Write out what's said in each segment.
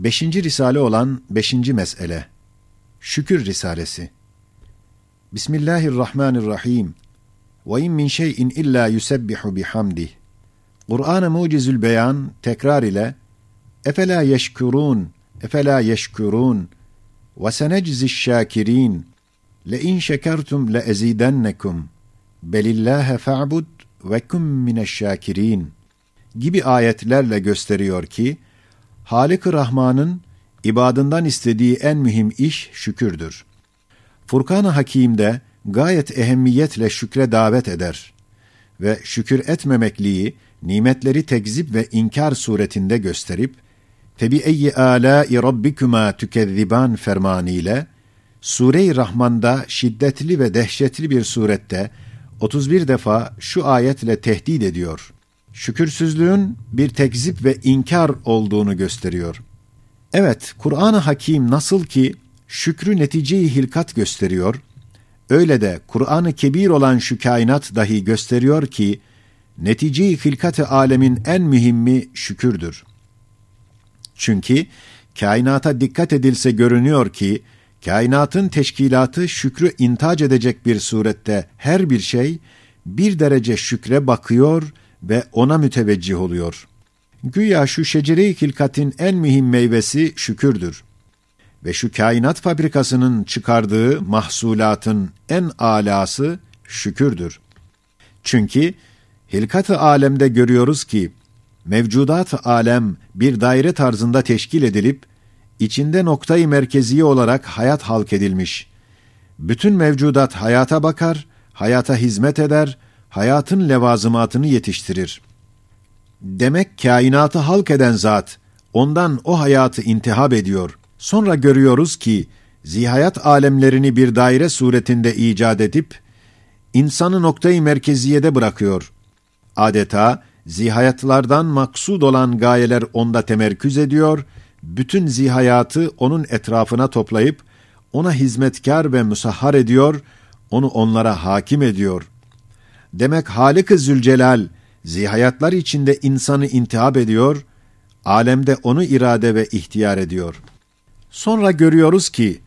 Beşinci risale olan beşinci mesele. Şükür Risalesi. Bismillahirrahmanirrahim. Ve in min şeyin illa yusebbihu bihamdih. Kur'an-ı Mucizül Beyan tekrar ile Efela yeşkurun, efela yeşkurun ve senecziş şakirin le in şekertum le ezidennekum belillâhe fa'bud ve kum mineşşâkirîn gibi ayetlerle gösteriyor ki Halik-i Rahman'ın ibadından istediği en mühim iş şükürdür. Furkan-ı Hakîm'de gayet ehemmiyetle şükre davet eder ve şükür etmemekliği nimetleri tekzip ve inkar suretinde gösterip Febi eyyi âlâi rabbikuma tükezziban fermanıyla Sure-i Rahman'da şiddetli ve dehşetli bir surette 31 defa şu ayetle tehdit ediyor. Şükürsüzlüğün bir tekzip ve inkar olduğunu gösteriyor. Evet, Kur'an-ı Hakim nasıl ki şükrü neticeyi hilkat gösteriyor, öyle de Kur'an-ı Kebir olan şu kainat dahi gösteriyor ki, neticeyi hilkat-ı alemin en mühimmi şükürdür. Çünkü kainata dikkat edilse görünüyor ki, kainatın teşkilatı şükrü intac edecek bir surette her bir şey, bir derece şükre bakıyor ve ona müteveccih oluyor. Güya şu şecere-i hilkatin en mühim meyvesi şükürdür. Ve şu kainat fabrikasının çıkardığı mahsulatın en alası şükürdür. Çünkü hilkat-ı alemde görüyoruz ki, mevcudat-ı alem bir daire tarzında teşkil edilip, içinde noktayı merkeziye olarak hayat halk edilmiş. Bütün mevcudat hayata bakar, hayata hizmet eder, hayatın levazımatını yetiştirir. Demek kainatı halk eden zat, ondan o hayatı intihab ediyor. Sonra görüyoruz ki, zihayat alemlerini bir daire suretinde icat edip, insanı noktayı merkeziyede bırakıyor. Adeta, zihayatlardan maksud olan gayeler onda temerküz ediyor, bütün zihayatı onun etrafına toplayıp, ona hizmetkar ve musahhar ediyor, onu onlara hakim ediyor. Demek Halik-i Zülcelal, zihayatlar içinde insanı intihab ediyor, alemde onu irade ve ihtiyar ediyor. Sonra görüyoruz ki,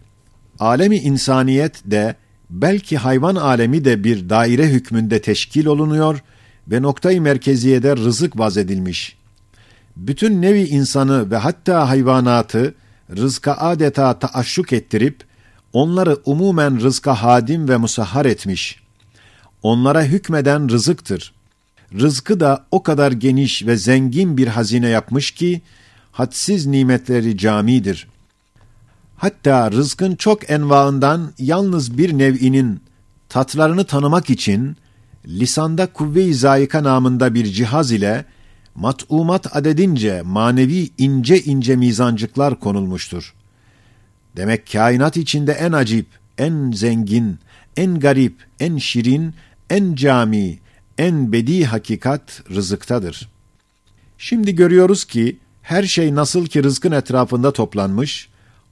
alemi insaniyet de, belki hayvan alemi de bir daire hükmünde teşkil olunuyor ve noktayı merkeziyede rızık vaz edilmiş. Bütün nevi insanı ve hatta hayvanatı rızka adeta taaşşuk ettirip, onları umumen rızka hadim ve musahhar etmiş. Onlara hükmeden rızıktır. Rızkı da o kadar geniş ve zengin bir hazine yapmış ki, hadsiz nimetleri camidir. Hatta rızkın çok envaından yalnız bir nev'inin tatlarını tanımak için, lisanda kuvve-i zayika namında bir cihaz ile, mat'umat adedince manevi ince ince mizancıklar konulmuştur. Demek kainat içinde en acip, en zengin, en garip, en şirin, en cami, en bedi hakikat rızıktadır. Şimdi görüyoruz ki her şey nasıl ki rızkın etrafında toplanmış,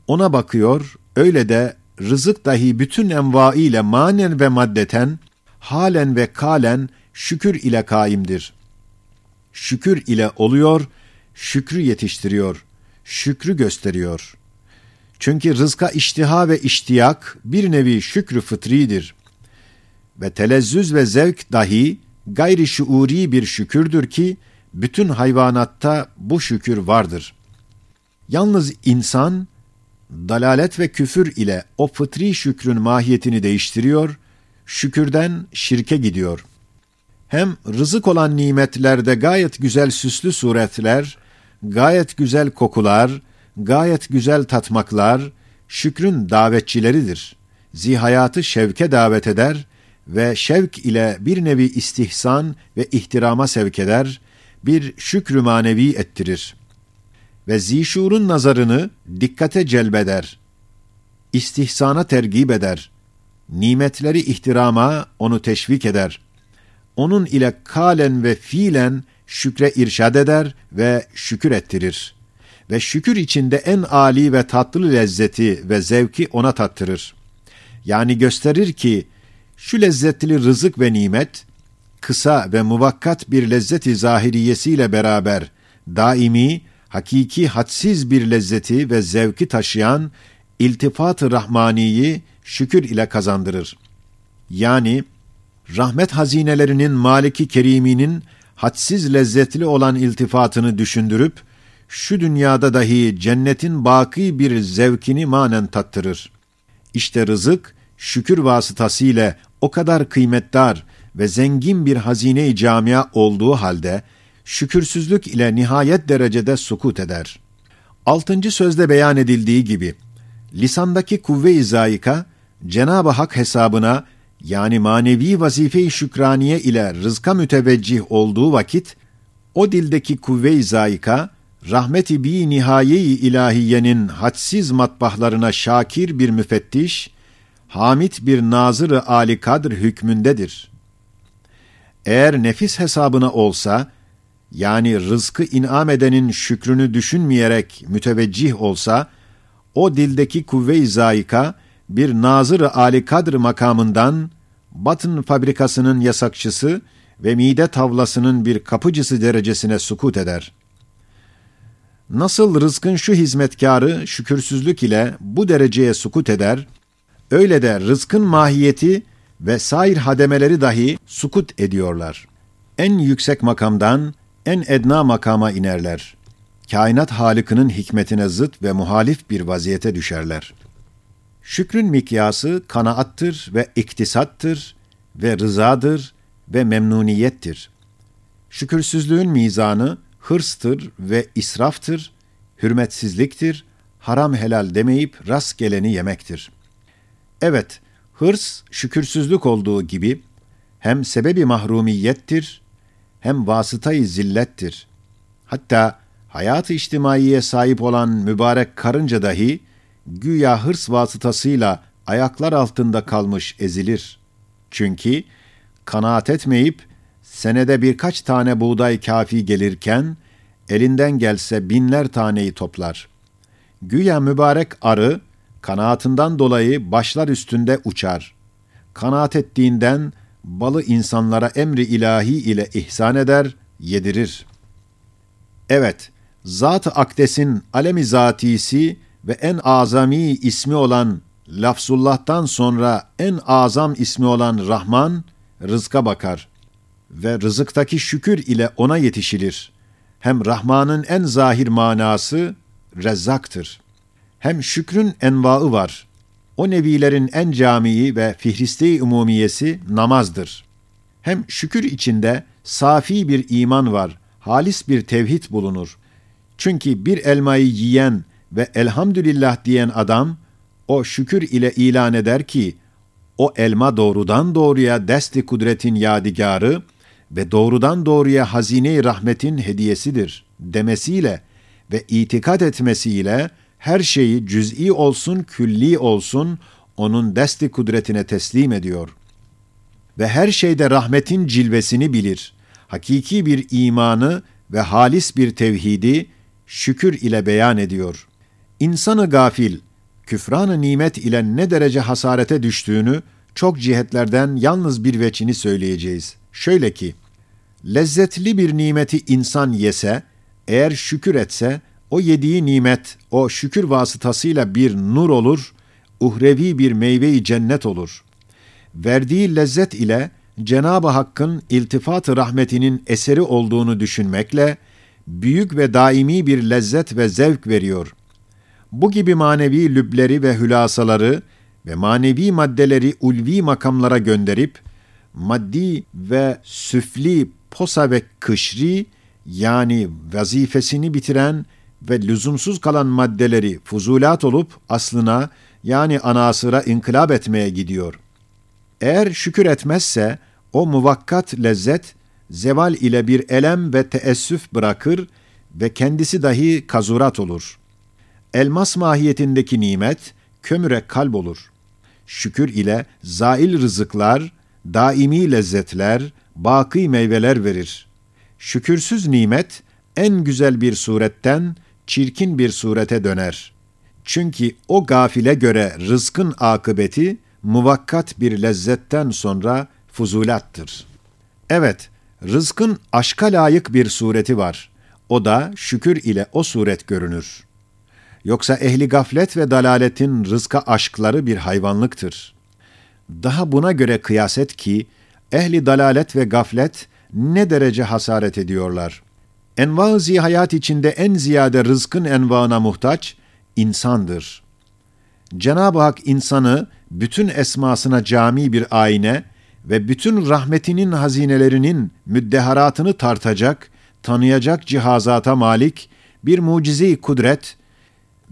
ona bakıyor, öyle de rızık dahi bütün envaiyle manen ve maddeten, halen ve kalen şükür ile kaimdir. Şükür ile oluyor, şükrü yetiştiriyor, şükrü gösteriyor. Çünkü rızka iştiha ve iştiyak bir nevi şükrü fıtridir. Ve telezzüz ve zevk dahi gayri şuuri bir şükürdür ki, bütün hayvanatta bu şükür vardır. Yalnız insan, dalalet ve küfür ile o fıtri şükrün mahiyetini değiştiriyor, şükürden şirke gidiyor. Hem rızık olan nimetlerde gayet güzel süslü suretler, gayet güzel kokular, gayet güzel tatmaklar, şükrün davetçileridir. Zihayatı şevke davet eder ve şevk ile bir nevi istihsan ve ihtirama sevk eder, bir şükrü manevi ettirir. Ve zişurun nazarını dikkate celbeder. İstihsana tergib eder. Nimetleri ihtirama onu teşvik eder. Onun ile kalen ve fiilen şükre irşad eder ve şükür ettirir. Ve şükür içinde en âli ve tatlı lezzeti ve zevki ona tattırır. Yani gösterir ki, şu lezzetli rızık ve nimet, kısa ve muvakkat bir lezzeti zahiriyesiyle beraber, daimi, hakiki hadsiz bir lezzeti ve zevki taşıyan iltifat-ı rahmaniyi şükür ile kazandırır. Yani rahmet hazinelerinin Maliki Keriminin hadsiz lezzetli olan iltifatını düşündürüp şu dünyada dahi cennetin baki bir zevkini manen tattırır. İşte rızık şükür vasıtasıyla o kadar kıymetdar ve zengin bir hazine-i camia olduğu halde şükürsüzlük ile nihayet derecede sukut eder. Altıncı sözde beyan edildiği gibi lisandaki kuvve-i zayika Cenab-ı Hak hesabına yani manevi vazife-i şükraniye ile rızka müteveccih olduğu vakit o dildeki kuvve-i zayika rahmeti bi nihaye-i ilahiyenin hadsiz matbahlarına şakir bir müfettiş, hamid bir nazır-ı âli kadr hükmündedir. Eğer nefis hesabına olsa, yani rızkı inam edenin şükrünü düşünmeyerek müteveccih olsa, o dildeki kuvve-i zayika, bir nazır-ı âli kadr makamından, batın fabrikasının yasakçısı ve mide tavlasının bir kapıcısı derecesine sukut eder.'' Nasıl rızkın şu hizmetkarı şükürsüzlük ile bu dereceye sukut eder, öyle de rızkın mahiyeti ve sair hademeleri dahi sukut ediyorlar. En yüksek makamdan en edna makama inerler. Kainat Halık'ının hikmetine zıt ve muhalif bir vaziyete düşerler. Şükrün mikyası kanaattır ve iktisattır ve rızadır ve memnuniyettir. Şükürsüzlüğün mizanı hırstır ve israftır, hürmetsizliktir, haram helal demeyip rast geleni yemektir. Evet, hırs şükürsüzlük olduğu gibi hem sebebi mahrumiyettir, hem vasıtayı zillettir. Hatta hayat-ı içtimaiye sahip olan mübarek karınca dahi güya hırs vasıtasıyla ayaklar altında kalmış ezilir. Çünkü kanaat etmeyip senede birkaç tane buğday kafi gelirken, elinden gelse binler taneyi toplar. Güya mübarek arı, kanaatından dolayı başlar üstünde uçar. Kanaat ettiğinden balı insanlara emri ilahi ile ihsan eder, yedirir. Evet, Zat-ı Akdes'in alemi zatisi ve en azami ismi olan Lafzullah'tan sonra en azam ismi olan Rahman, rızka bakar ve rızıktaki şükür ile ona yetişilir. Hem Rahman'ın en zahir manası Rezzak'tır. Hem şükrün envaı var. O nevilerin en camii ve fihriste-i umumiyesi namazdır. Hem şükür içinde safi bir iman var, halis bir tevhid bulunur. Çünkü bir elmayı yiyen ve elhamdülillah diyen adam, o şükür ile ilan eder ki, o elma doğrudan doğruya desti kudretin yadigarı ve doğrudan doğruya hazine-i rahmetin hediyesidir demesiyle ve itikat etmesiyle her şeyi cüz'i olsun, külli olsun onun desti kudretine teslim ediyor. Ve her şeyde rahmetin cilvesini bilir. Hakiki bir imanı ve halis bir tevhidi şükür ile beyan ediyor. İnsanı gafil, küfranı nimet ile ne derece hasarete düştüğünü çok cihetlerden yalnız bir veçini söyleyeceğiz. Şöyle ki, lezzetli bir nimeti insan yese, eğer şükür etse, o yediği nimet, o şükür vasıtasıyla bir nur olur, uhrevi bir meyve-i cennet olur. Verdiği lezzet ile Cenab-ı Hakk'ın iltifat-ı rahmetinin eseri olduğunu düşünmekle, büyük ve daimi bir lezzet ve zevk veriyor. Bu gibi manevi lübleri ve hülasaları ve manevi maddeleri ulvi makamlara gönderip, maddi ve süfli posa ve kışri yani vazifesini bitiren ve lüzumsuz kalan maddeleri fuzulat olup aslına yani anasıra inkılap etmeye gidiyor. Eğer şükür etmezse o muvakkat lezzet zeval ile bir elem ve teessüf bırakır ve kendisi dahi kazurat olur. Elmas mahiyetindeki nimet kömüre kalp olur. Şükür ile zail rızıklar, daimi lezzetler, baki meyveler verir. Şükürsüz nimet en güzel bir suretten çirkin bir surete döner. Çünkü o gafile göre rızkın akıbeti muvakkat bir lezzetten sonra fuzulattır. Evet, rızkın aşka layık bir sureti var. O da şükür ile o suret görünür. Yoksa ehli gaflet ve dalaletin rızka aşkları bir hayvanlıktır. Daha buna göre kıyas et ki, ehli dalalet ve gaflet ne derece hasaret ediyorlar. Enva-ı hayat içinde en ziyade rızkın envaına muhtaç, insandır. Cenab-ı Hak insanı bütün esmasına cami bir ayne ve bütün rahmetinin hazinelerinin müddeharatını tartacak, tanıyacak cihazata malik bir mucizi kudret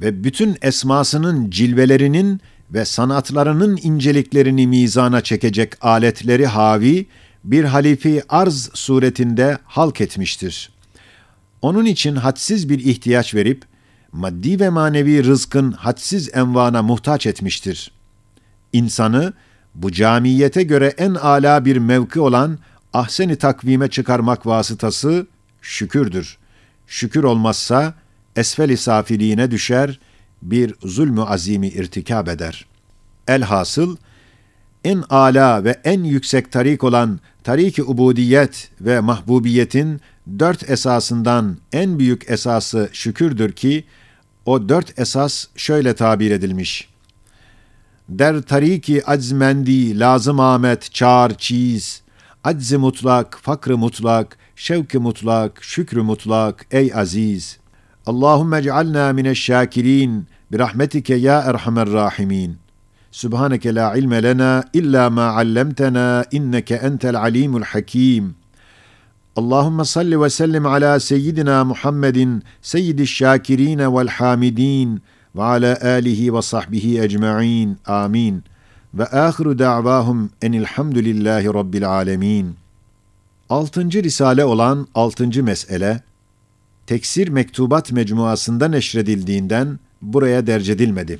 ve bütün esmasının cilvelerinin ve sanatlarının inceliklerini mizana çekecek aletleri havi bir halifi arz suretinde halk etmiştir. Onun için hadsiz bir ihtiyaç verip, maddi ve manevi rızkın hadsiz envana muhtaç etmiştir. İnsanı, bu camiyete göre en âlâ bir mevki olan ahseni takvime çıkarmak vasıtası şükürdür. Şükür olmazsa esfel-i safiliğine düşer, bir zulmü azimi irtikab eder. Elhasıl, en âlâ ve en yüksek tarik olan tarik-i ubudiyet ve mahbubiyetin dört esasından en büyük esası şükürdür ki, o dört esas şöyle tabir edilmiş. Der tariki aczmendi lazım Ahmet çağır çiz, aczi mutlak, fakrı mutlak, şevki mutlak, şükrü mutlak, ey aziz. Allahümme cealna mineşşakirin, birahmetike ya erhamer rahimin. Subhaneke la ilme lena illa ma allamtena inneke entel alimul hakim. Allahümme salli ve sellim ala seyyidina Muhammedin seyyidi şakirin vel hamidin ve ala alihi ve sahbihi ecma'in. Amin. Ve ahiru da'vahum enilhamdülillahi rabbil alemin. Altıncı risale olan altıncı mesele, teksir mektubat mecmuasında neşredildiğinden buraya derc edilmedi.